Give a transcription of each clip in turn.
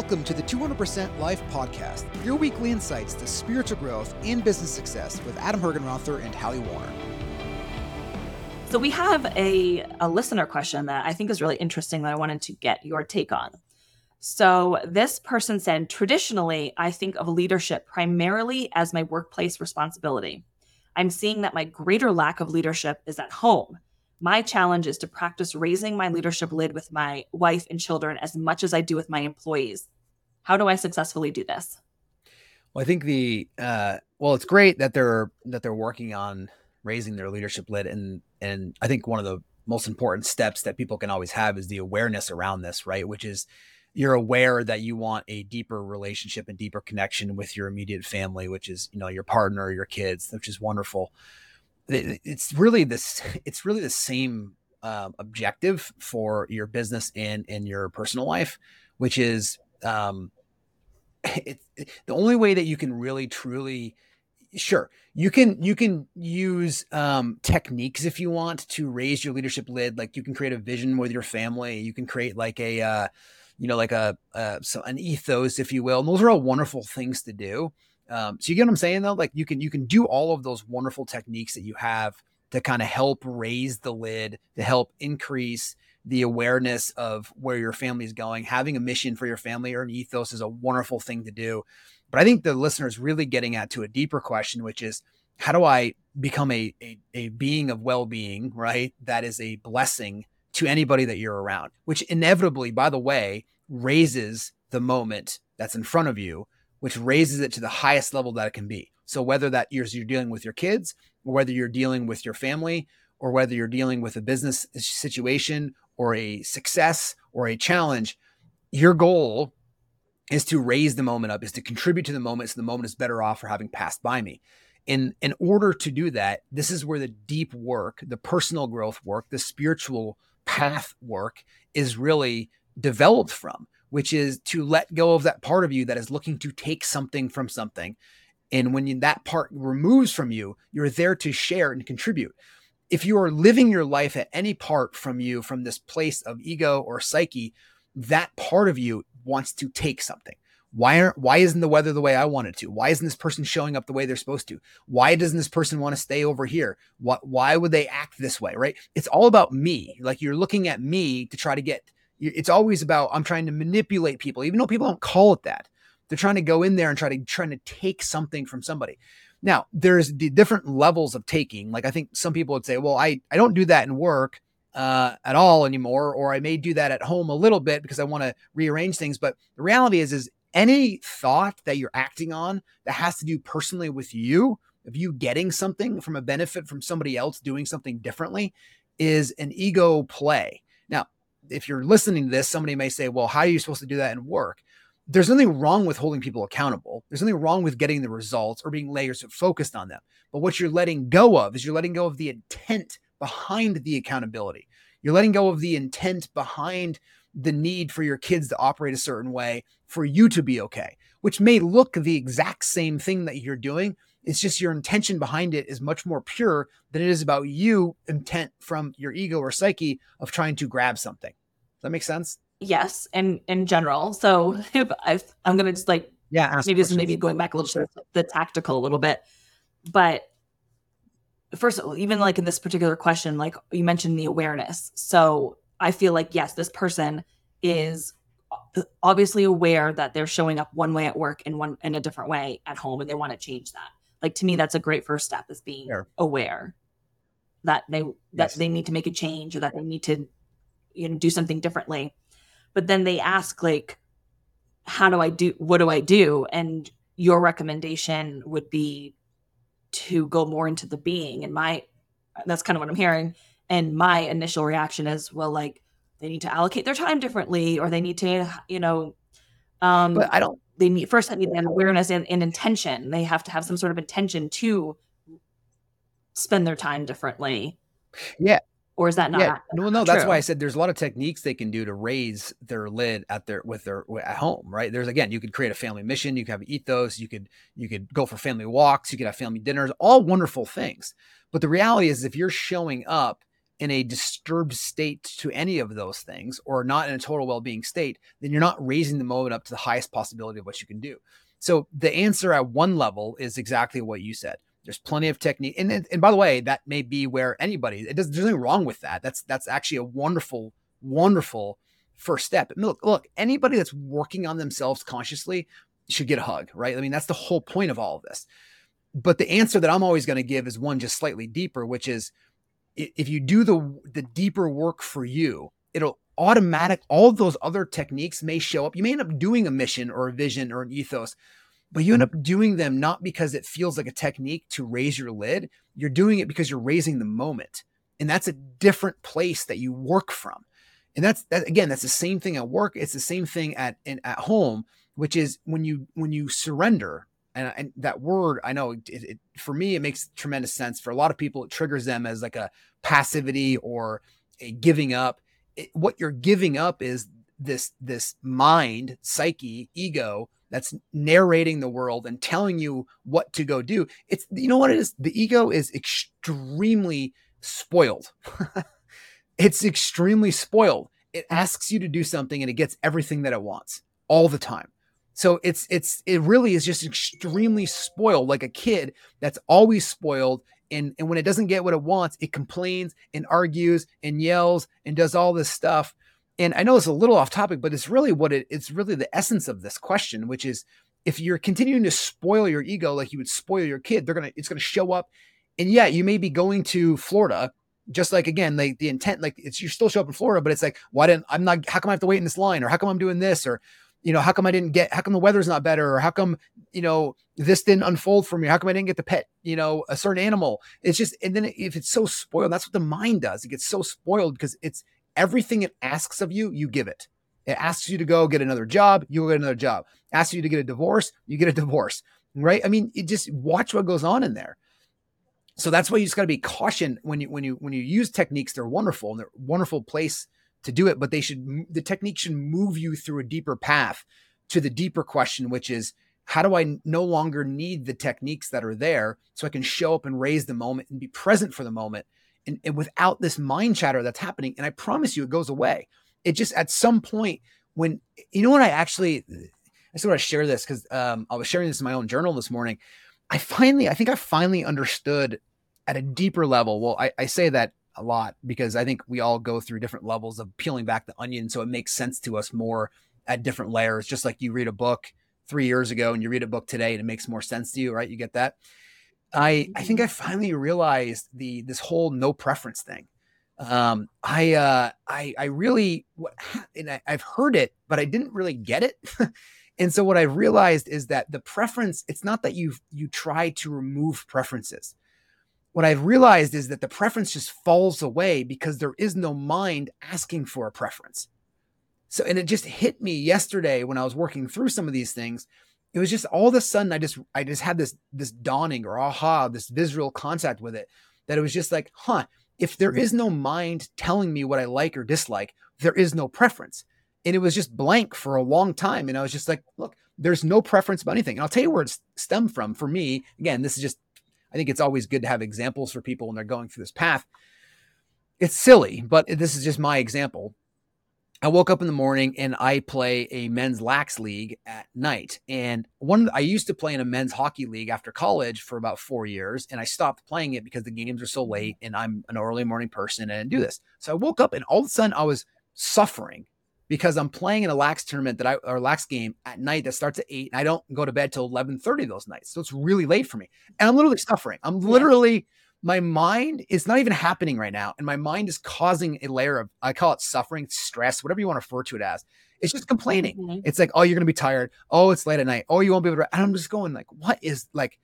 Welcome to the 200% Life Podcast, your weekly insights to spiritual growth and business success with Adam Hergenrother and Hallie Warner. So, we have a, a listener question that I think is really interesting that I wanted to get your take on. So, this person said, traditionally, I think of leadership primarily as my workplace responsibility. I'm seeing that my greater lack of leadership is at home my challenge is to practice raising my leadership lid with my wife and children as much as I do with my employees. How do I successfully do this? Well, I think the uh, well, it's great that they're that they're working on raising their leadership lid, and and I think one of the most important steps that people can always have is the awareness around this, right? Which is you're aware that you want a deeper relationship and deeper connection with your immediate family, which is you know your partner, your kids, which is wonderful it's really this it's really the same uh, objective for your business and in your personal life which is um it, the only way that you can really truly sure you can you can use um, techniques if you want to raise your leadership lid like you can create a vision with your family you can create like a uh, you know like a uh, so an ethos if you will and those are all wonderful things to do um, so you get what I'm saying though? Like you can you can do all of those wonderful techniques that you have to kind of help raise the lid, to help increase the awareness of where your family is going. Having a mission for your family or an ethos is a wonderful thing to do. But I think the listener is really getting at to a deeper question, which is how do I become a, a, a being of well-being, right? That is a blessing to anybody that you're around, which inevitably, by the way, raises the moment that's in front of you which raises it to the highest level that it can be. So whether that you're, you're dealing with your kids, or whether you're dealing with your family, or whether you're dealing with a business situation or a success or a challenge, your goal is to raise the moment up, is to contribute to the moment so the moment is better off for having passed by me. In in order to do that, this is where the deep work, the personal growth work, the spiritual path work is really developed from which is to let go of that part of you that is looking to take something from something. And when you, that part removes from you, you're there to share and contribute. If you are living your life at any part from you, from this place of ego or psyche, that part of you wants to take something. Why aren't why isn't the weather the way I want it to? Why isn't this person showing up the way they're supposed to? Why doesn't this person want to stay over here? What why would they act this way? Right? It's all about me. Like you're looking at me to try to get it's always about I'm trying to manipulate people, even though people don't call it that. They're trying to go in there and try to trying to take something from somebody. Now, there's the different levels of taking. Like I think some people would say, well, I, I don't do that in work uh, at all anymore, or I may do that at home a little bit because I want to rearrange things. But the reality is, is any thought that you're acting on that has to do personally with you, of you getting something from a benefit from somebody else doing something differently, is an ego play if you're listening to this, somebody may say, well, how are you supposed to do that in work? There's nothing wrong with holding people accountable. There's nothing wrong with getting the results or being layers focused on them. But what you're letting go of is you're letting go of the intent behind the accountability. You're letting go of the intent behind the need for your kids to operate a certain way for you to be okay, which may look the exact same thing that you're doing, it's just your intention behind it is much more pure than it is about you intent from your ego or psyche of trying to grab something. That make sense? Yes, and in general. So if I, am going to just like yeah, maybe this is maybe going back a little bit the tactical a little bit, but first, even like in this particular question, like you mentioned the awareness. So I feel like yes, this person is obviously aware that they're showing up one way at work and one in a different way at home, and they want to change that like to me that's a great first step is being sure. aware that they that yes. they need to make a change or that they need to you know do something differently but then they ask like how do i do what do i do and your recommendation would be to go more into the being and my that's kind of what i'm hearing and my initial reaction is well like they need to allocate their time differently or they need to you know um but i don't they need first they need an awareness and, and intention. They have to have some sort of intention to spend their time differently. Yeah. Or is that not? Yeah. No, no, that's why I said there's a lot of techniques they can do to raise their lid at their with their at home, right? There's again, you could create a family mission, you could have ethos, you could you could go for family walks, you could have family dinners, all wonderful things. But the reality is if you're showing up in a disturbed state to any of those things or not in a total well-being state then you're not raising the moment up to the highest possibility of what you can do so the answer at one level is exactly what you said there's plenty of technique and, and by the way that may be where anybody it does, there's nothing wrong with that. That's that's actually a wonderful wonderful first step. Look look anybody that's working on themselves consciously should get a hug right? I mean that's the whole point of all of this. But the answer that I'm always going to give is one just slightly deeper, which is if you do the the deeper work for you, it'll automatic all those other techniques may show up. You may end up doing a mission or a vision or an ethos, but you end up doing them not because it feels like a technique to raise your lid. You're doing it because you're raising the moment. And that's a different place that you work from. And that's that again, that's the same thing at work. It's the same thing at in, at home, which is when you when you surrender and, and that word i know it, it, for me it makes tremendous sense for a lot of people it triggers them as like a passivity or a giving up it, what you're giving up is this this mind psyche ego that's narrating the world and telling you what to go do it's you know what it is the ego is extremely spoiled it's extremely spoiled it asks you to do something and it gets everything that it wants all the time so it's it's it really is just extremely spoiled, like a kid that's always spoiled. And, and when it doesn't get what it wants, it complains and argues and yells and does all this stuff. And I know it's a little off topic, but it's really what it, it's really the essence of this question, which is if you're continuing to spoil your ego like you would spoil your kid, they're gonna it's gonna show up. And yeah, you may be going to Florida, just like again, like the intent, like it's you still show up in Florida, but it's like, why didn't I'm not how come I have to wait in this line? Or how come I'm doing this? Or you know, how come I didn't get, how come the weather's not better? Or how come, you know, this didn't unfold for me? How come I didn't get the pet, you know, a certain animal? It's just, and then if it's so spoiled, that's what the mind does. It gets so spoiled because it's everything it asks of you, you give it. It asks you to go get another job, you get another job. It asks you to get a divorce, you get a divorce, right? I mean, it just watch what goes on in there. So that's why you just got to be caution when you when you when you use techniques. They're wonderful and they're wonderful place to do it, but they should, the technique should move you through a deeper path to the deeper question, which is, how do I no longer need the techniques that are there so I can show up and raise the moment and be present for the moment and, and without this mind chatter that's happening? And I promise you, it goes away. It just at some point when you know what I actually I want to share this because um, I was sharing this in my own journal this morning. I finally, I think I finally understood at a deeper level. Well, I, I say that a lot because I think we all go through different levels of peeling back the onion. So it makes sense to us more at different layers. Just like you read a book three years ago and you read a book today and it makes more sense to you, right? You get that. I I think I finally realized the this whole no preference thing. Um, I uh, I I really and I, I've heard it, but I didn't really get it. and so what I've realized is that the preference, it's not that you you try to remove preferences what I've realized is that the preference just falls away because there is no mind asking for a preference. So, and it just hit me yesterday when I was working through some of these things. It was just all of a sudden I just I just had this this dawning or aha, this visual contact with it that it was just like, huh, if there is no mind telling me what I like or dislike, there is no preference. And it was just blank for a long time. And I was just like, look, there's no preference about anything. And I'll tell you where it's stemmed from for me. Again, this is just I think it's always good to have examples for people when they're going through this path. It's silly, but this is just my example. I woke up in the morning and I play a men's lax league at night. And one I used to play in a men's hockey league after college for about four years, and I stopped playing it because the games are so late and I'm an early morning person and I do this. So I woke up and all of a sudden I was suffering because I'm playing in a lax tournament that I or lax game at night that starts at eight, and I don't go to bed till eleven thirty those nights. So it's really late for me, and I'm literally suffering. I'm literally yeah. My mind is not even happening right now, and my mind is causing a layer of I call it suffering, stress, whatever you want to refer to it as. It's just complaining. Mm-hmm. It's like, oh, you're gonna be tired. Oh, it's late at night. Oh, you won't be able to. And I'm just going like, what is like.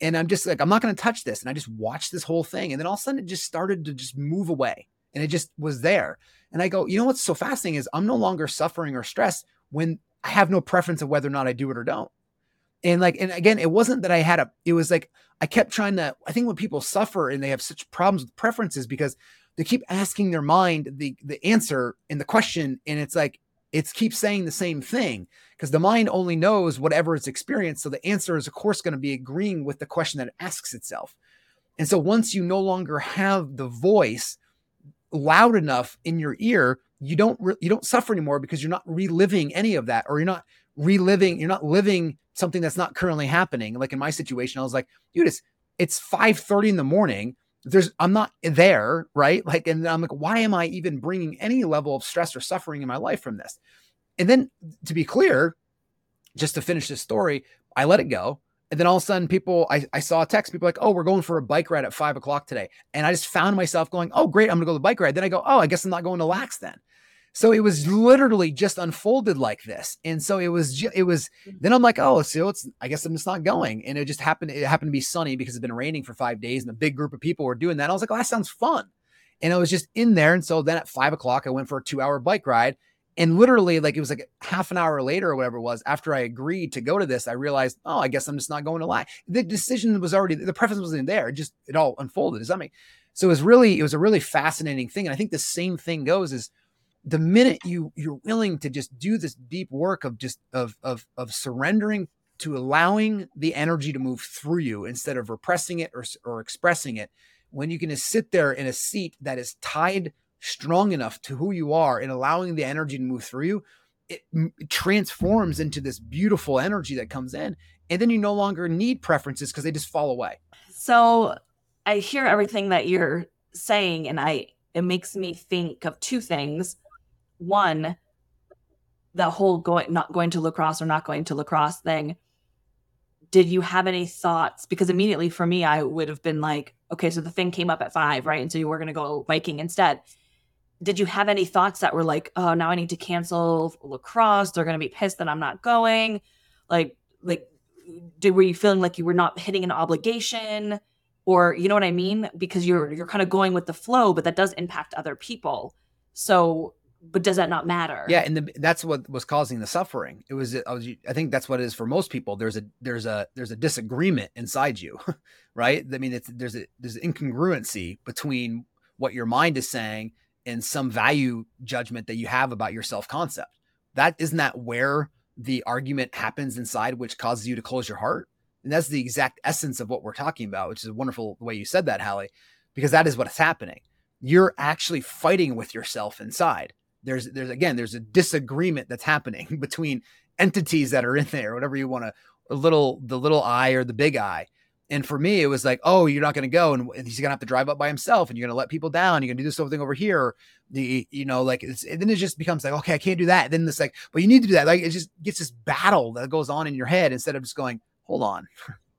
And I'm just like, I'm not going to touch this. And I just watched this whole thing. And then all of a sudden it just started to just move away. And it just was there. And I go, you know what's so fascinating is I'm no longer suffering or stressed when I have no preference of whether or not I do it or don't. And like, and again, it wasn't that I had a, it was like I kept trying to, I think when people suffer and they have such problems with preferences because they keep asking their mind the the answer and the question, and it's like it's keeps saying the same thing because the mind only knows whatever it's experienced. So the answer is, of course, going to be agreeing with the question that it asks itself. And so once you no longer have the voice loud enough in your ear, you don't re- you don't suffer anymore because you're not reliving any of that, or you're not reliving, you're not living something that's not currently happening. Like in my situation, I was like, dude, it's it's 5 30 in the morning. There's I'm not there, right? Like, and I'm like, why am I even bringing any level of stress or suffering in my life from this? And then to be clear, just to finish this story, I let it go. And then all of a sudden, people, I, I saw a text, people like, oh, we're going for a bike ride at five o'clock today. And I just found myself going, oh, great, I'm gonna go to the bike ride. Then I go, oh, I guess I'm not going to lax then. So it was literally just unfolded like this. And so it was, it was, mm. then I'm like, oh, so it's, I guess I'm just not going. And it just happened, it happened to be sunny because it's been raining for five days and a big group of people were doing that. I was like, oh, that sounds fun. And I was just in there. And so then at five o'clock, I went for a two hour bike ride and literally, like it was like half an hour later or whatever it was, after I agreed to go to this, I realized, oh, I guess I'm just not going to lie. The decision was already, the preface wasn't there. It just, it all unfolded. Does that make so it was really, it was a really fascinating thing. And I think the same thing goes is the minute you you're willing to just do this deep work of just of of of surrendering to allowing the energy to move through you instead of repressing it or, or expressing it, when you can just sit there in a seat that is tied strong enough to who you are and allowing the energy to move through you, it, it transforms into this beautiful energy that comes in. And then you no longer need preferences because they just fall away. So I hear everything that you're saying, and I it makes me think of two things. One, the whole going not going to lacrosse or not going to lacrosse thing. Did you have any thoughts? Because immediately for me, I would have been like, okay, so the thing came up at five, right? And so you were gonna go biking instead did you have any thoughts that were like, oh, now I need to cancel lacrosse? They're going to be pissed that I'm not going. Like, like, did were you feeling like you were not hitting an obligation, or you know what I mean? Because you're you're kind of going with the flow, but that does impact other people. So, but does that not matter? Yeah, and the, that's what was causing the suffering. It was, I was, I think that's what it is for most people. There's a there's a there's a disagreement inside you, right? I mean, it's there's a there's an incongruency between what your mind is saying and some value judgment that you have about your self concept. That isn't that where the argument happens inside, which causes you to close your heart. And that's the exact essence of what we're talking about, which is a wonderful way you said that, Hallie, because that is what's happening. You're actually fighting with yourself inside. There's, there's again, there's a disagreement that's happening between entities that are in there, whatever you want to, little, the little I or the big I. And for me, it was like, oh, you're not going to go, and he's going to have to drive up by himself, and you're going to let people down. You're going to do this whole thing over here. The you know, like, it's, then it just becomes like, okay, I can't do that. And then it's like, but you need to do that. Like, it just gets this battle that goes on in your head instead of just going, hold on.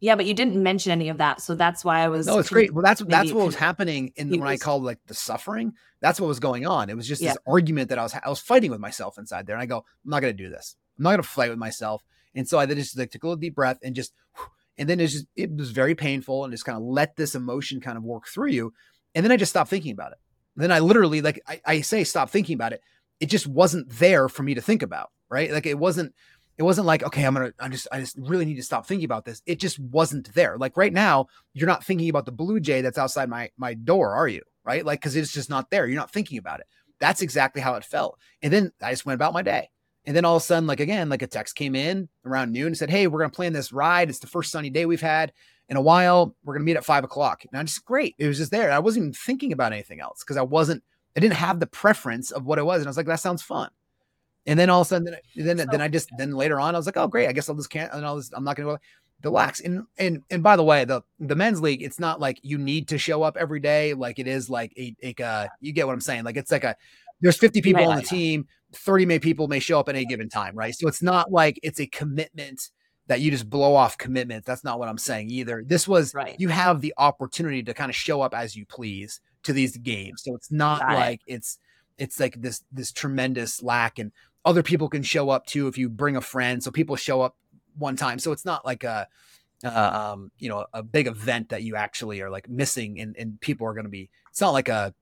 Yeah, but you didn't mention any of that, so that's why I was. No, it's great. Well, that's that's what was happening in when was, I called like the suffering. That's what was going on. It was just yeah. this argument that I was I was fighting with myself inside there, and I go, I'm not going to do this. I'm not going to fight with myself. And so I then just like took a little deep breath and just and then it's just, it was very painful and just kind of let this emotion kind of work through you. And then I just stopped thinking about it. And then I literally, like I, I say, stop thinking about it. It just wasn't there for me to think about. Right. Like it wasn't, it wasn't like, okay, I'm to, I just, I just really need to stop thinking about this. It just wasn't there. Like right now, you're not thinking about the blue jay that's outside my, my door, are you? Right. Like, cause it's just not there. You're not thinking about it. That's exactly how it felt. And then I just went about my day. And then all of a sudden, like again, like a text came in around noon and said, Hey, we're gonna plan this ride. It's the first sunny day we've had in a while. We're gonna meet at five o'clock. And I'm just great. It was just there. I wasn't even thinking about anything else because I wasn't, I didn't have the preference of what it was. And I was like, that sounds fun. And then all of a sudden, then then, then I just then later on, I was like, oh great, I guess I'll just can't and I'll just, I'm not gonna go relax. And and and by the way, the the men's league, it's not like you need to show up every day, like it is like a, a uh, you get what I'm saying. Like it's like a there's 50 people on the team 30 may people may show up at any given time, right? So it's not like it's a commitment that you just blow off commitment. That's not what I'm saying either. This was right. you have the opportunity to kind of show up as you please to these games. So it's not Got like it. it's it's like this this tremendous lack and other people can show up too if you bring a friend. So people show up one time. So it's not like a uh, um, you know, a big event that you actually are like missing and, and people are going to be, it's not like a,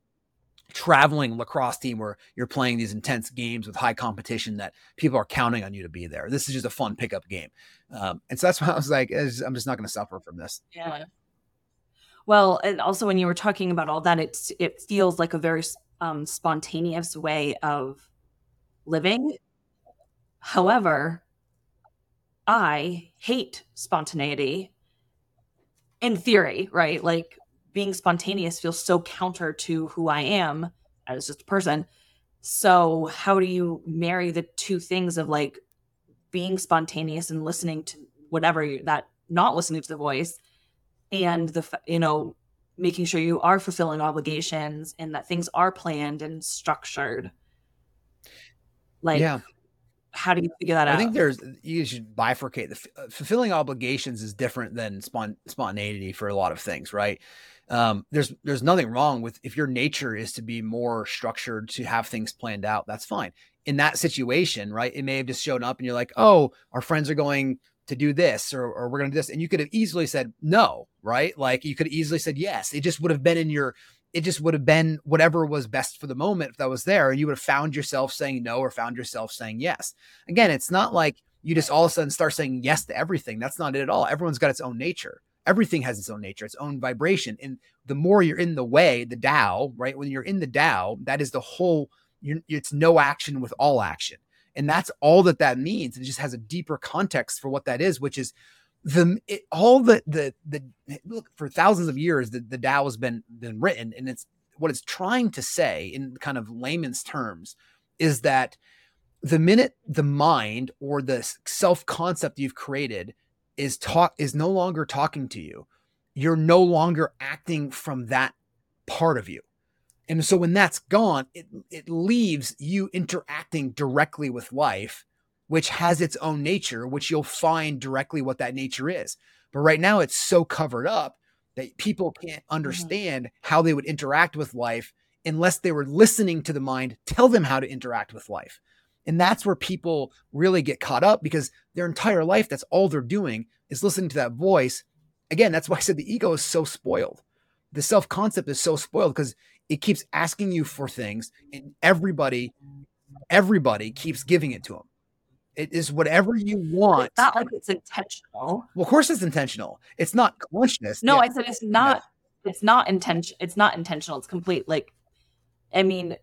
traveling lacrosse team where you're playing these intense games with high competition that people are counting on you to be there. This is just a fun pickup game. Um, and so that's why I was like, I'm just not going to suffer from this. Yeah. Well, and also when you were talking about all that, it's, it feels like a very um, spontaneous way of living. However, I hate spontaneity in theory, right? Like being spontaneous feels so counter to who I am as just a person. So how do you marry the two things of like being spontaneous and listening to whatever you, that not listening to the voice and the you know making sure you are fulfilling obligations and that things are planned and structured like yeah how do you figure that I out I think there's you should bifurcate the uh, fulfilling obligations is different than spon- spontaneity for a lot of things, right? Um, there's there's nothing wrong with if your nature is to be more structured to have things planned out. That's fine. In that situation, right? It may have just shown up and you're like, oh, our friends are going to do this or, or we're going to do this, and you could have easily said no, right? Like you could have easily said yes. It just would have been in your it just would have been whatever was best for the moment that was there. And you would have found yourself saying no or found yourself saying yes. Again, it's not like you just all of a sudden start saying yes to everything. That's not it at all. Everyone's got its own nature. Everything has its own nature, its own vibration. And the more you're in the way, the Tao, right? When you're in the Tao, that is the whole, it's no action with all action. And that's all that that means. It just has a deeper context for what that is, which is the it, all the the the look for thousands of years the, the Tao has been been written and it's what it's trying to say in kind of layman's terms is that the minute the mind or the self concept you've created is talk is no longer talking to you you're no longer acting from that part of you. And so when that's gone it it leaves you interacting directly with life which has its own nature, which you'll find directly what that nature is. But right now, it's so covered up that people can't mm-hmm. understand mm-hmm. how they would interact with life unless they were listening to the mind tell them how to interact with life. And that's where people really get caught up because their entire life, that's all they're doing is listening to that voice. Again, that's why I said the ego is so spoiled. The self concept is so spoiled because it keeps asking you for things and everybody, everybody keeps giving it to them. It is whatever you want. It's not like it's intentional. Well, of course it's intentional. It's not conscious. No, yeah. I said it's not. Yeah. It's not intention. It's not intentional. It's complete. Like, I mean,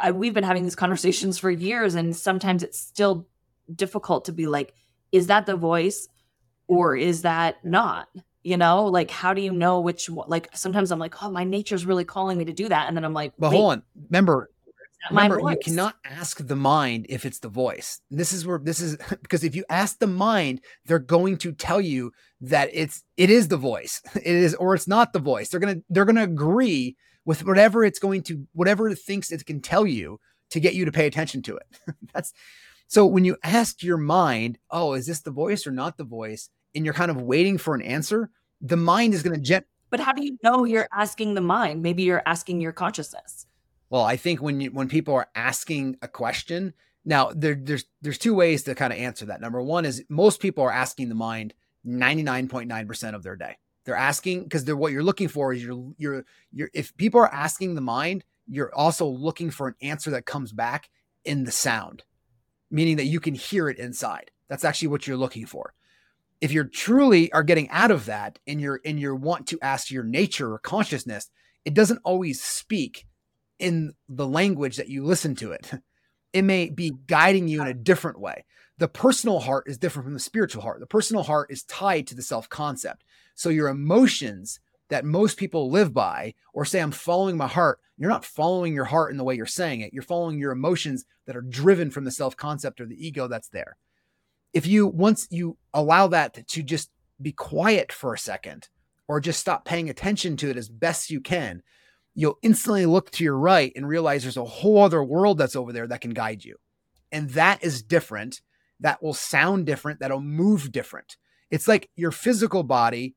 I, we've been having these conversations for years, and sometimes it's still difficult to be like, is that the voice, or is that not? You know, like how do you know which? Like sometimes I'm like, oh, my nature's really calling me to do that, and then I'm like, but hold on. Remember, Remember, you cannot ask the mind if it's the voice. This is where this is because if you ask the mind, they're going to tell you that it's it is the voice. It is or it's not the voice. They're gonna they're gonna agree with whatever it's going to whatever it thinks it can tell you to get you to pay attention to it. That's so when you ask your mind, oh, is this the voice or not the voice, and you're kind of waiting for an answer, the mind is going to jet. But how do you know you're asking the mind? Maybe you're asking your consciousness. Well, I think when you when people are asking a question, now there, there's there's two ways to kind of answer that. Number one is most people are asking the mind 99.9% of their day. They're asking because they're what you're looking for is you're you're you're if people are asking the mind, you're also looking for an answer that comes back in the sound, meaning that you can hear it inside. That's actually what you're looking for. If you're truly are getting out of that and you're and you want to ask your nature or consciousness, it doesn't always speak in the language that you listen to it. It may be guiding you in a different way. The personal heart is different from the spiritual heart. The personal heart is tied to the self concept. So your emotions that most people live by, or say, I'm following my heart, you're not following your heart in the way you're saying it. You're following your emotions that are driven from the self concept or the ego that's there. If you, once you allow that to just be quiet for a second, or just stop paying attention to it as best you can, you'll instantly look to your right and realize there's a whole other world that's over there that can guide you. And that is different. That will sound different. That'll move different. It's like your physical body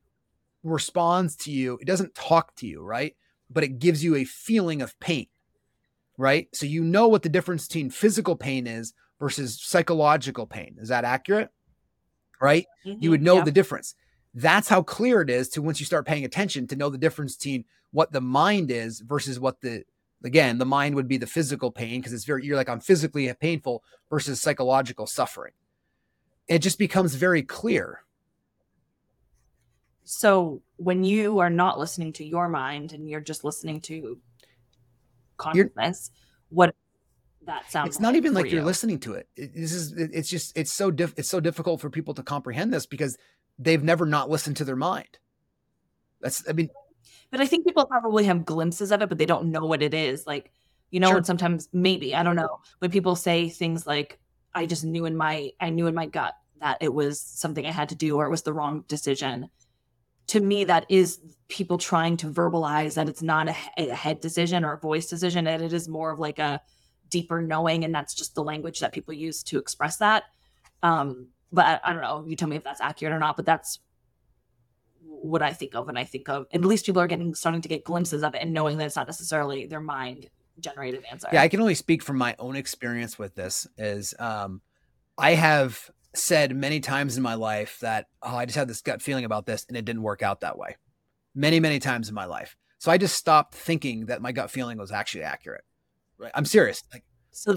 responds to you. It doesn't talk to you, right? But it gives you a feeling of pain, right? So you know what the difference between physical pain is versus psychological pain. Is that accurate? Right? Mm-hmm, you would know yeah. the difference. That's how clear it is to once you start paying attention to know the difference between what the mind is versus what the again the mind would be the physical pain because it's very you're like I'm physically painful versus psychological suffering. It just becomes very clear. So when you are not listening to your mind and you're just listening to consciousness, you're, what that sounds it's not even like you. are listening to it. it this is it, it's just it's so diff, it's so difficult for people to comprehend this because they've never not listened to their mind. That's I mean But I think people probably have glimpses of it, but they don't know what it is. Like, you know, Sure. and sometimes maybe, I don't know, when people say things like, I just knew in my I knew in my gut that it was something I had to do or it was the wrong decision. To me, that is people trying to verbalize that it's not a, a head decision or a voice decision, and it is more of like a deeper knowing, and that's just the language that people use to express that. Um, but I, I don't know. You tell me if that's accurate or not. But that's what I think of when I think of. At least people are getting starting to get glimpses of it and knowing that it's not necessarily their mind generated answer. Yeah, I can only speak from my own experience with this. Is um, I have said many times in my life that oh, I just had this gut feeling about this, and it didn't work out that way. Many, many times in my life. So I just stopped thinking that my gut feeling was actually accurate. Right? I'm serious. Like so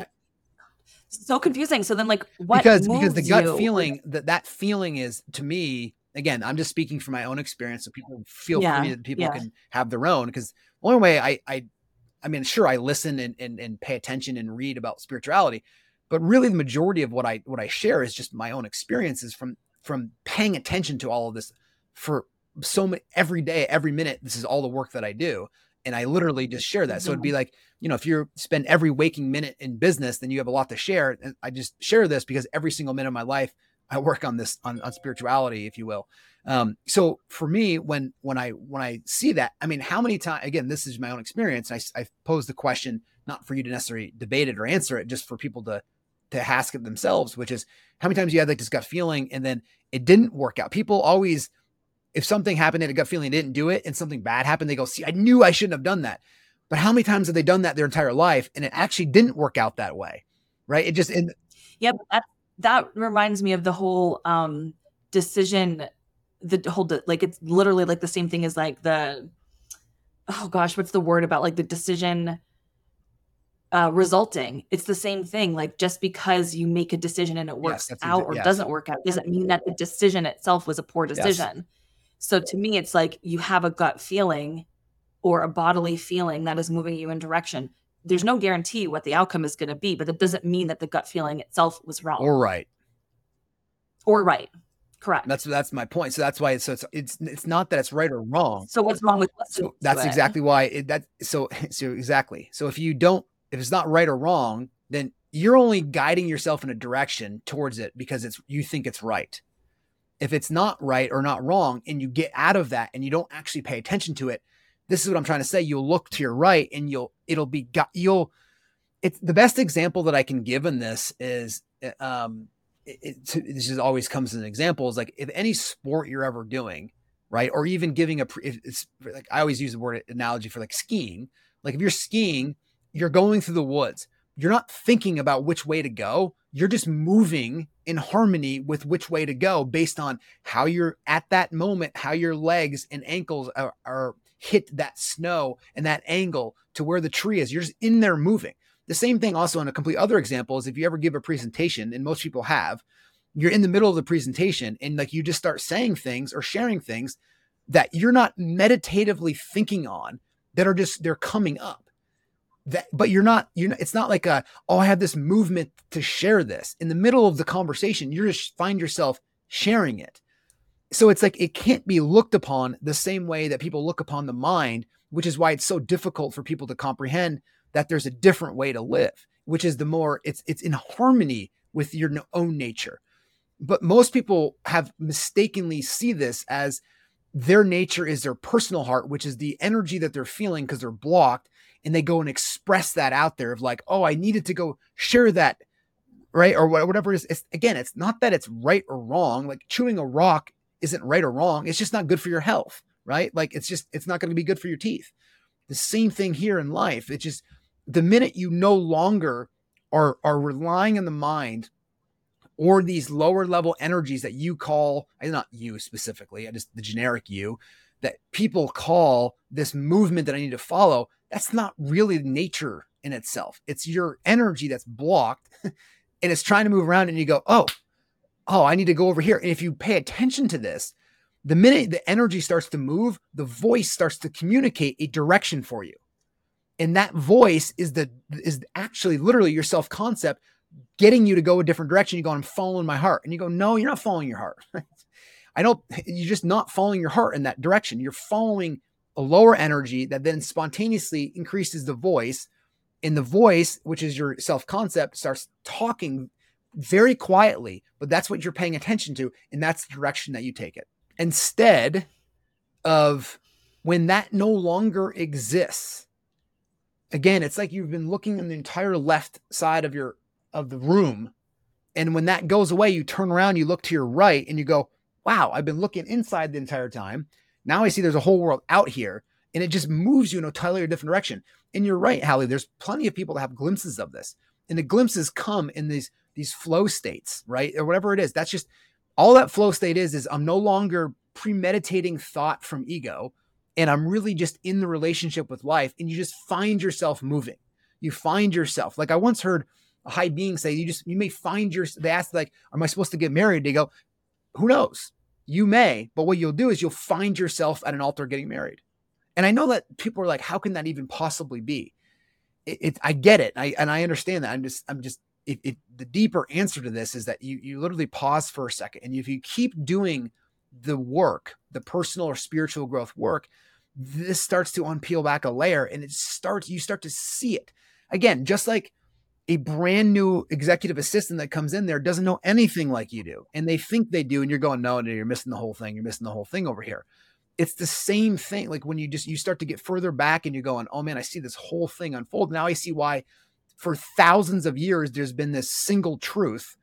so confusing. So then, like, what because because the gut you? feeling that that feeling is to me again i'm just speaking from my own experience so people feel Yeah, free that people yeah. can have their own because the only way i i i mean sure i listen and, and and pay attention and read about spirituality but really the majority of what i what i share is just my own experiences from from paying attention to all of this for so many every day every minute this is all the work that i do and i literally just share that so it'd be mm-hmm. like you know if you spend every waking minute in business then you have a lot to share and i just share this because every single minute of my life i work on this on, on spirituality if you will. Um, so for me when when i when i see that i mean how many times again this is my own experience I, I pose the question not for you to necessarily debate it or answer it just for people to to ask it themselves which is how many times you had like this gut feeling and then it didn't work out? People always if something happened and a gut feeling didn't do it and something bad happened they go see i knew i shouldn't have done that. But how many times have they done that their entire life and it actually didn't work out that way? Right? It just and Yeah, but that reminds me of the whole um decision the whole de- like it's literally like the same thing as like the oh gosh, what's the word about like the decision uh resulting. It's the same thing. Like just because you make a decision and it works that's out exa- or yes. doesn't work out doesn't mean that the decision itself was a poor decision. So to me it's like you have a gut feeling or a bodily feeling that is moving you in direction. There's no guarantee what the outcome is going to be, but that doesn't mean that the gut feeling itself was wrong. Or right. Or right. Correct. that's that's my point. So that's why it's so it's it's, it's not that it's right or wrong. So what's wrong with so that's exactly why it, that so so exactly. So if you don't if it's not right or wrong then you're only guiding yourself in a direction towards it because it's you think it's right. If it's not right or not wrong and you get out of that and you don't actually pay attention to it this is what i'm trying to say you'll look to your right and you'll it'll be got you'll it's the best example that i can give in this is uh, um it, it, this is always comes as an example is like if any sport you're ever doing right or even giving a it's like i always use the word analogy for like skiing like if you're skiing you're going through the woods you're not thinking about which way to go you're just moving in harmony with which way to go based on how you're at that moment how your legs and ankles are, are hit that snow and that angle to where the tree is. You're just in there moving. The same thing also in a complete other example is if you ever give a presentation and most people have you're in the middle of the presentation and like you just start saying things or sharing things that you're not meditatively thinking on that are just they're coming up. That but you're not you're not, it's not like a oh i have this movement to share this. In the middle of the conversation you just find yourself sharing it so it's like it can't be looked upon the same way that people look upon the mind which is why it's so difficult for people to comprehend that there's a different way to live which is the more it's it's in harmony with your own nature. But most people have mistakenly see this as their nature is their personal heart which is the energy that they're feeling because they're blocked and they go and express that out there of like oh i needed to go share that right? Or whatever it is. It's again it's not that it's right or wrong like chewing a rock isn't right or wrong it's just not good for your health right? Like it's just it's not going to be good for your teeth. The same thing here in life it's just the minute you no longer are are relying on the mind or these lower level energies that you call not you specifically i just the generic you that people call this movement that i need to follow that's not really nature in itself. It's your energy that's blocked and it's trying to move around and you go oh oh i need to go over here. And if you pay attention to this the minute the energy starts to move the voice starts to communicate a direction for you. And that voice is the is actually literally your self concept getting you to go a different direction. You go i'm following my heart. And you go no you're not following your heart. I don't you're just not following your heart in that direction. You're following a lower energy that then spontaneously increases the voice. And the voice, which is your self concept, starts talking very quietly, but that's what you're paying attention to. And that's the direction that you take it. Instead of when that no longer exists, again, it's like you've been looking in the entire left side of your of the room. And when that goes away, you turn around, you look to your right, and you go, wow, I've been looking inside the entire time. Now I see there's a whole world out here, and it just moves you in a totally different direction. And you're right, Hallie. There's plenty of people that have glimpses of this, and the glimpses come in these these flow states, right, or whatever it is. That's just all that flow state is. Is I'm no longer premeditating thought from ego, and I'm really just in the relationship with life, and you just find yourself moving. You find yourself. Like I once heard a high being say, you just you may find your. They asked like, "Am I supposed to get married?" They go, "Who knows." You may, but what you'll do is you'll find yourself at an altar getting married. And I know that people are like, how can that even possibly be? It, it I get it. I, and I understand that. I'm just, I'm just, the deeper answer to this is that you, you literally pause for a second. And if you keep doing the work, the personal or spiritual growth work, this starts to unpeel back a layer and it starts, you start to see it again, just like a brand new executive assistant that comes in there doesn't know anything like you do. And they think they do. And you're going, no, no, you're missing the whole thing. You're missing the whole thing over here. It's the same thing. Like when you just, you start to get further back and you're going, oh man, I see this whole thing unfold. Now I see why for thousands of years, there's been this single truth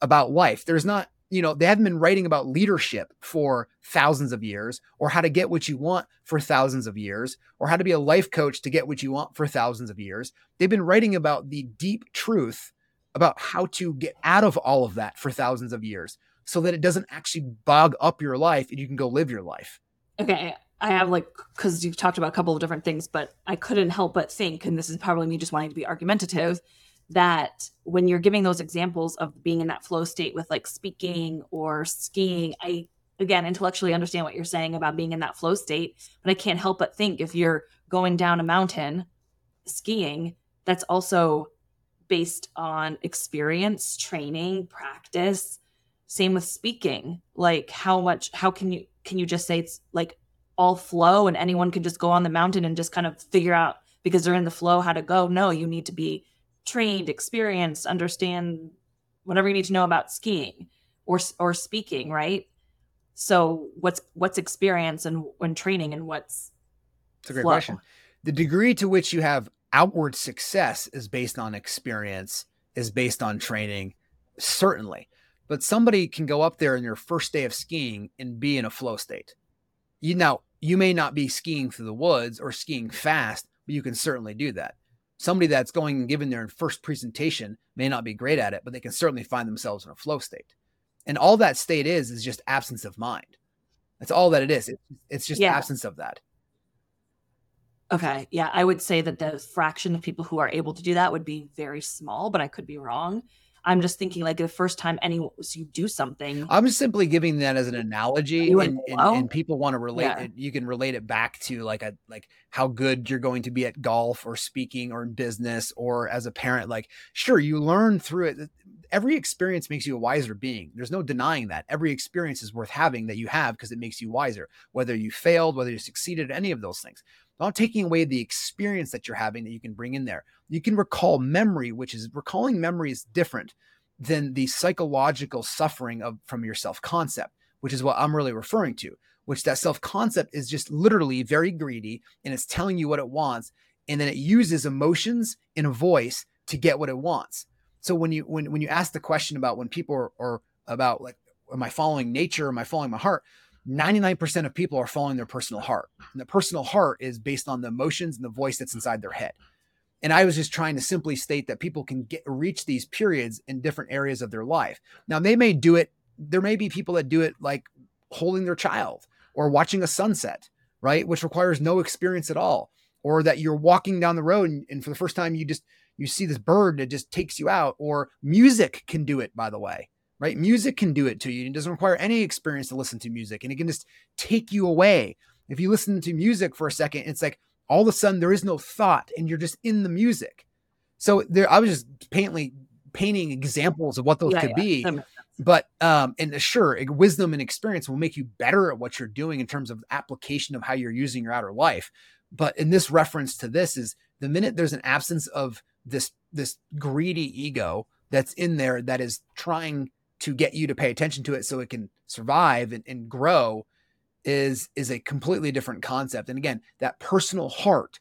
about life. There's not you know, they haven't been writing about leadership for thousands of years or how to get what you want for thousands of years or how to be a life coach to get what you want for thousands of years. They've been writing about the deep truth about how to get out of all of that for thousands of years so that it doesn't actually bog up your life and you can go live your life. Okay. I have like, because you've talked about a couple of different things, but I couldn't help but think, and this is probably me just wanting to be argumentative, that when you're giving those examples of being in that flow state with like speaking or skiing, I again intellectually understand what you're saying about being in that flow state, but I can't help but think if you're going down a mountain skiing, that's also based on experience, training, practice. Same with speaking. Like how much how can you can you just say it's like all flow and anyone can just go on the mountain and just kind of figure out because they're in the flow how to go? No, you need to be trained, experienced, understand whatever you need to know about skiing or or speaking, right? So what's what's experience and when training and what's It's a great flow? question. The degree to which you have outward success is based on experience, is based on training, certainly. But somebody can go up there in your first day of skiing and be in a flow state. You now you may not be skiing through the woods or skiing fast, but you can certainly do that somebody that's going and giving their first presentation may not be great at it, but they can certainly find themselves in a flow state. And all that state is is just absence of mind. That's all that it is. It's, it's just yeah. absence of that. Okay. Yeah. I would say that the fraction of people who are able to do that would be very small, but I could be wrong. I'm just thinking like the first time anyone you do something. I'm simply giving that as an analogy, and, and, and, people want to relate yeah. it. You can relate it back to like a like how good you're going to be at golf or speaking or in business or as a parent. Like, sure, you learn through it. Every experience makes you a wiser being. There's no denying that. Every experience is worth having that you have because it makes you wiser. Whether you failed, whether you succeeded, any of those things not taking away the experience that you're having that you can bring in there. You can recall memory, which is recalling memory is different than the psychological suffering of from your self-concept, which is what I'm really referring to, which that self-concept is just literally very greedy and it's telling you what it wants. And then it uses emotions in a voice to get what it wants. So when you when when you ask the question about when people are, are about like, am I following nature? Am I following my heart? 99% of people are following their personal heart. And the personal heart is based on the emotions and the voice that's inside their head. And I was just trying to simply state that people can get reach these periods in different areas of their life. Now they may do it. There may be people that do it like holding their child or watching a sunset, right? Which requires no experience at all. Or that you're walking down the road and, and for the first time you just you see this bird that just takes you out. Or music can do it, by the way right? Music can do it to you. It doesn't require any experience to listen to music and it can just take you away. If you listen to music for a second, it's like all of a sudden there is no thought and you're just in the music. So there, I was just painting, painting examples of what those yeah, could yeah. be. but um and sure wisdom and experience will make you better at what you're doing in terms of application of how you're using your outer life but in this reference to this is the minute there's an absence of this this greedy ego that's in there that is trying to get you to pay attention to it so it can survive and, and grow is is a completely different concept. And again that personal heart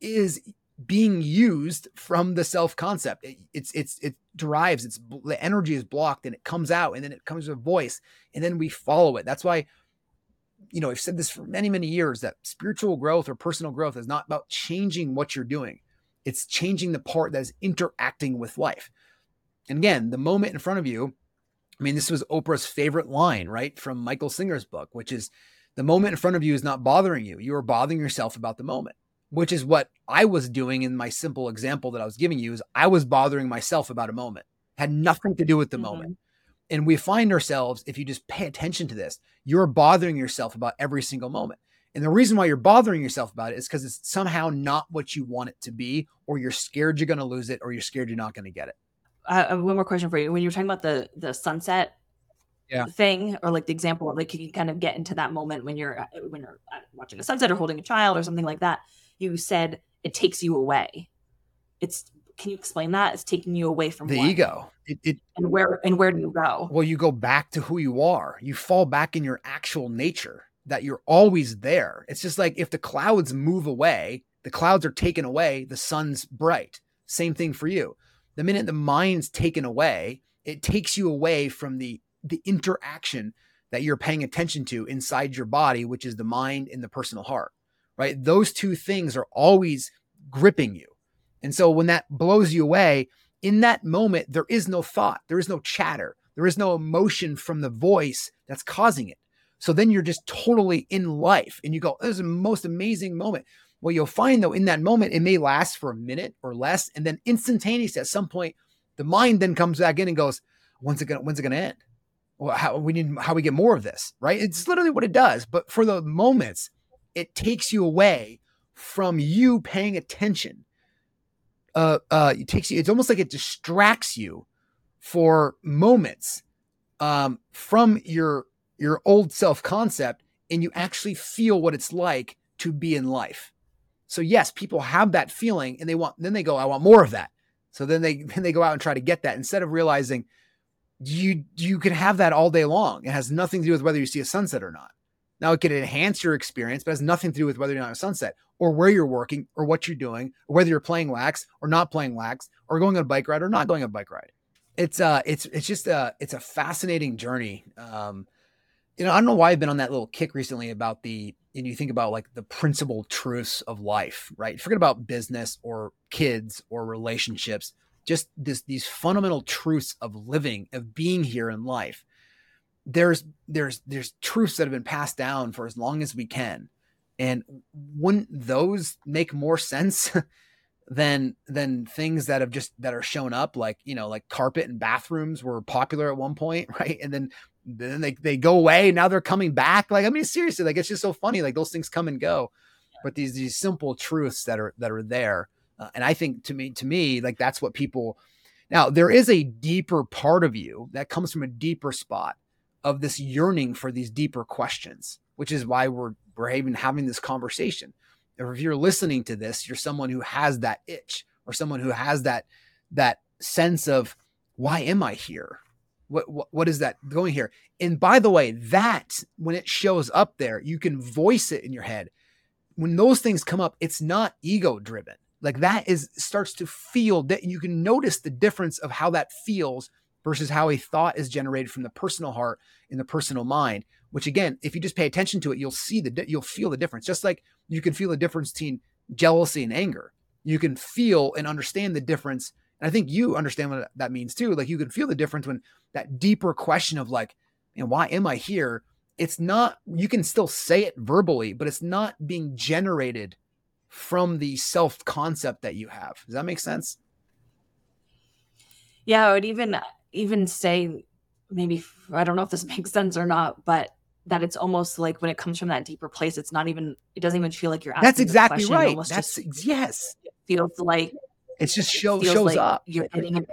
is being used from the self concept it, it's it's it derives it's the energy is blocked and it comes out and then it comes with a voice and then we follow it. That's why you know i've said this for many many years that spiritual growth or personal growth is not about changing what you're doing it's changing the part that is interacting with life and again the moment in front of you I mean, this was Oprah's favorite line, right? From Michael Singer's book, which is the moment in front of you is not bothering you. You are bothering yourself about the moment, which is what I was doing in my simple example that I was giving you is I was bothering myself about a moment. Had nothing to do with the mm-hmm. moment. And we find ourselves, if you just pay attention to this, you're bothering yourself about every single moment. And the reason why you're bothering yourself about it is because it's somehow not what you want it to be, or you're scared you're going to lose it, or you're scared you're not going to get it uh, one more question for you. When you were talking about the the sunset yeah. thing, or like the example, like you kind of get into that moment when you're uh, when you're uh, watching a sunset or holding a child or something like that. You said it takes you away. It's can you explain that? It's taking you away from the what? ego. It, it, and where and where do you go? Well, you go back to who you are. You fall back in your actual nature. That you're always there. It's just like if the clouds move away, the clouds are taken away, the sun's bright. Same thing for you the minute the mind's taken away, it takes you away from the the interaction that you're paying attention to inside your body, which is the mind and the personal heart. Right? Those two things are always gripping you. And so when that blows you away, in that moment, there is no thought, there is no chatter, there is no emotion from the voice that's causing it. So then you're just totally in life and you go, this is the most amazing moment. Well, you'll find though in that moment, it may last for a minute or less. And then instantaneously at some point, the mind then comes back in and goes, when's it gonna, when's it gonna end? Well, how we need how we get more of this, right? It's literally what it does. But for the moments, it takes you away from you paying attention. Uh, uh, it takes you, it's almost like it distracts you for moments um, from your your old self concept, and you actually feel what it's like to be in life. So yes, people have that feeling and they want then they go, I want more of that. So then they then they go out and try to get that instead of realizing you you can have that all day long. It has nothing to do with whether you see a sunset or not. Now it can enhance your experience, but has nothing to do with whether you're not a sunset or where you're working or what you're doing, or whether you're playing lax or not playing lax, or going on a bike ride or not going on a bike ride. It's uh it's it's just a it's a fascinating journey. Um, you know, I don't know why I've been on that little kick recently about the and you think about like the principal truths of life, right? Forget about business or kids or relationships, just this these fundamental truths of living, of being here in life. There's there's there's truths that have been passed down for as long as we can. And wouldn't those make more sense than than things that have just that are shown up like, you know, like carpet and bathrooms were popular at one point, right? And then then they, they go away. Now they're coming back. Like, I mean, seriously, like it's just so funny. Like those things come and go, but these, these simple truths that are, that are there. Uh, and I think to me, to me, like that's what people, now there is a deeper part of you that comes from a deeper spot of this yearning for these deeper questions, which is why we're, we're even having this conversation. If you're listening to this, you're someone who has that itch or someone who has that, that sense of why am I here? What, what, what is that going here? And by the way, that when it shows up there, you can voice it in your head. When those things come up, it's not ego driven. Like that is starts to feel that you can notice the difference of how that feels versus how a thought is generated from the personal heart in the personal mind. Which again, if you just pay attention to it, you'll see the you'll feel the difference. Just like you can feel the difference between jealousy and anger. You can feel and understand the difference and I think you understand what that means too. Like you can feel the difference when that deeper question of like, you know, why am I here? It's not, you can still say it verbally, but it's not being generated from the self concept that you have. Does that make sense? Yeah, I would even even say maybe I don't know if this makes sense or not, but that it's almost like when it comes from that deeper place, it's not even it doesn't even feel like you're asking. That's exactly right. That's yes. feels like it's just show, shows like up. You're hitting it.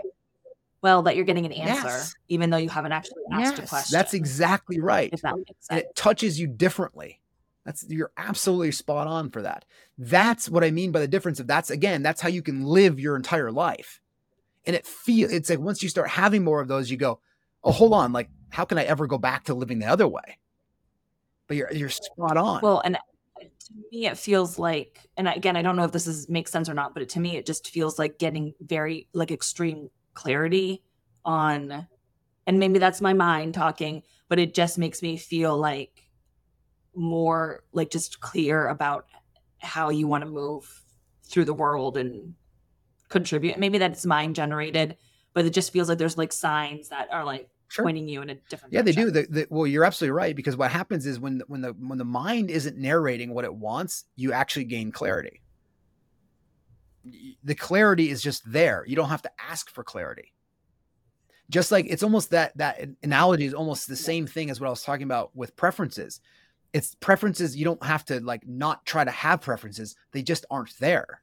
well, that you're getting an answer, Yes. even though you haven't actually asked a question. that's exactly right. If that makes and it touches you differently. That's you're absolutely spot on for that. That's what I mean by the difference of that's again, that's how you can live your entire life. And it feel it's like once you start having more of those, you go, oh, hold on, like how can I ever go back to living the other way? But you're you're spot on. Well, and to me, it feels like, and again, I don't know if this is makes sense or not, but to me, it just feels like getting very like extreme clarity on, and maybe that's my mind talking, but it just makes me feel like more like just clear about how you want to move through the world and contribute. Maybe that's mind generated, but it just feels like there's like signs that are like sure. pointing you in a different. Yeah, they do. The, the, well, you're absolutely right because what happens is when when the when the mind isn't narrating what it wants, you actually gain clarity. The clarity is just there. You don't have to ask for clarity. Just like it's almost that that analogy is almost the same thing as what I was talking about with preferences. It's preferences you don't have to like not try to have preferences. They just aren't there.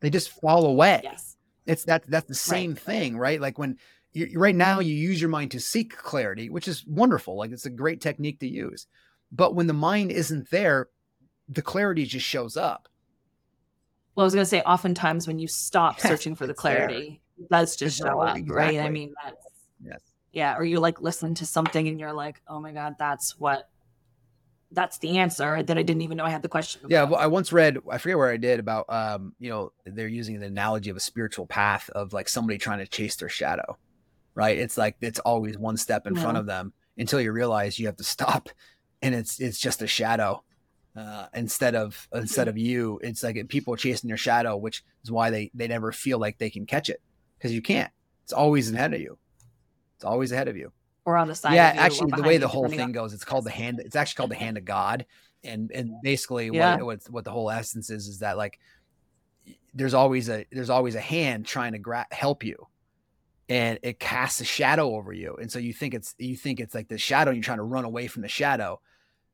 They just fall away Yes. it's that that's the same thing right like when you right now you use your mind to seek clarity which is wonderful like it's a great technique to use but when the mind isn't there the clarity just shows up Well, I was going to say, oftentimes when you stop Yes, searching for the there. clarity, that's just show up, right? I mean, that's yes yeah. Or you like listen to something and you're like, oh my god, that's what, that's the answer that I didn't even know I had the question. yeah well, i once read i forget where i did about um you know they're using the analogy of a spiritual path of like somebody trying to chase their shadow right? It's like it's always one step in front of them until you realize you have to stop and it's it's just a shadow uh, instead of instead of you. It's like people chasing your shadow which is why they they never feel like they can catch it because you can't. It's always ahead of you. It's always ahead of you. Or on the side. yeah of you actually the way the whole thing on- goes it's called the hand it's actually called the hand of god. And and basically Yeah. what what, what the whole essence is is that like there's always a there's always a hand trying to gra- help you and it casts a shadow over you and so you think it's you think it's like the shadow and you're trying to run away from the shadow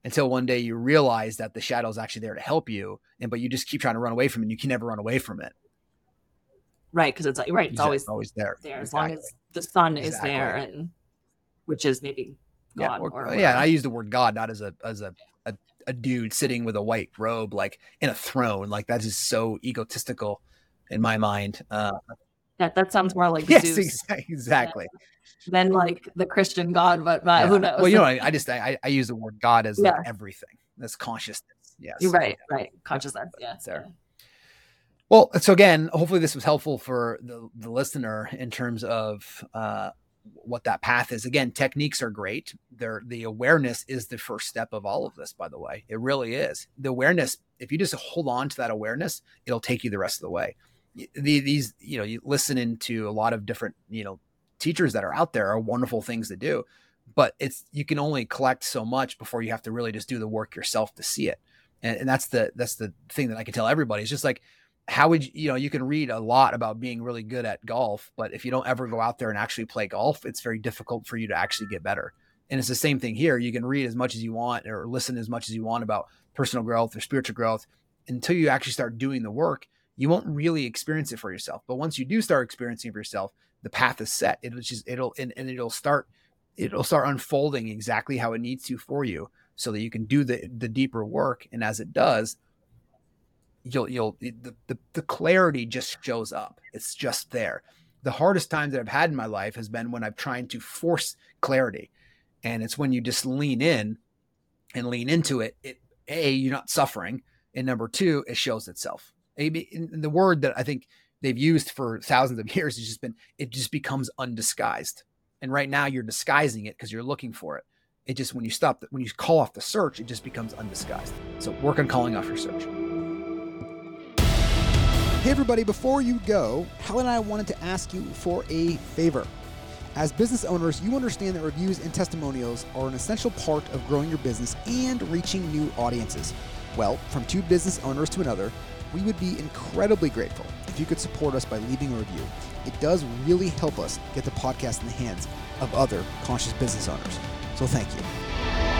until one day you realize that the shadow is actually there to help you and but you just keep trying to run away from it and you can never run away from it right? Because it's like right, it's always always there there as long as the sun is there, and which is maybe yeah, God. or- or yeah. I use the word God not as a as a, a a dude sitting with a white robe like in a throne. Like that is so egotistical in my mind. Uh, that that sounds more like yes, Zeus exa- exactly. than like the Christian God, but, but Yeah. who knows? Well, you know, I, I just I, I use the word God as like everything. That's consciousness. Yes, You're right, right. Consciousness, yeah. It's there. Well, so again, hopefully this was helpful for the, the listener in terms of uh, what that path is. Again, techniques are great. They're, the awareness is the first step of all of this, by the way. It really is. The awareness, if you just hold on to that awareness, it'll take you the rest of the way. The, these, you know, you listen into a lot of different, you know, teachers that are out there are wonderful things to do, but it's, you can only collect so much before you have to really just do the work yourself to see it. And, and that's the, that's the thing that I can tell everybody. It's just like, how would you, you know you can read a lot about being really good at golf but if you don't ever go out there and actually play golf it's very difficult for you to actually get better and it's the same thing here you can read as much as you want or listen as much as you want about personal growth or spiritual growth until you actually start doing the work you won't really experience it for yourself. But once you do start experiencing it for yourself the path is set. It'll just it'll and, and it'll start it'll start unfolding exactly how it needs to for you so that you can do the the deeper work. And as it does you'll you'll the, the the clarity just shows up. It's just there. The hardest times that i've had in my life has been when i'm trying to force clarity. And it's when you just lean in and lean into it it a you're not suffering. And number two it shows itself the word that i think they've used for thousands of years has just been it just becomes undisguised and right now you're disguising it because you're looking for it it just when you stop when you call off the search it just becomes undisguised so work on calling off your search Hey, everybody, before you go, Hallie and I wanted to ask you for a favor. As business owners, you understand that reviews and testimonials are an essential part of growing your business and reaching new audiences. Well, from two business owners to another, we would be incredibly grateful if you could support us by leaving a review. It does really help us get the podcast in the hands of other conscious business owners. So thank you.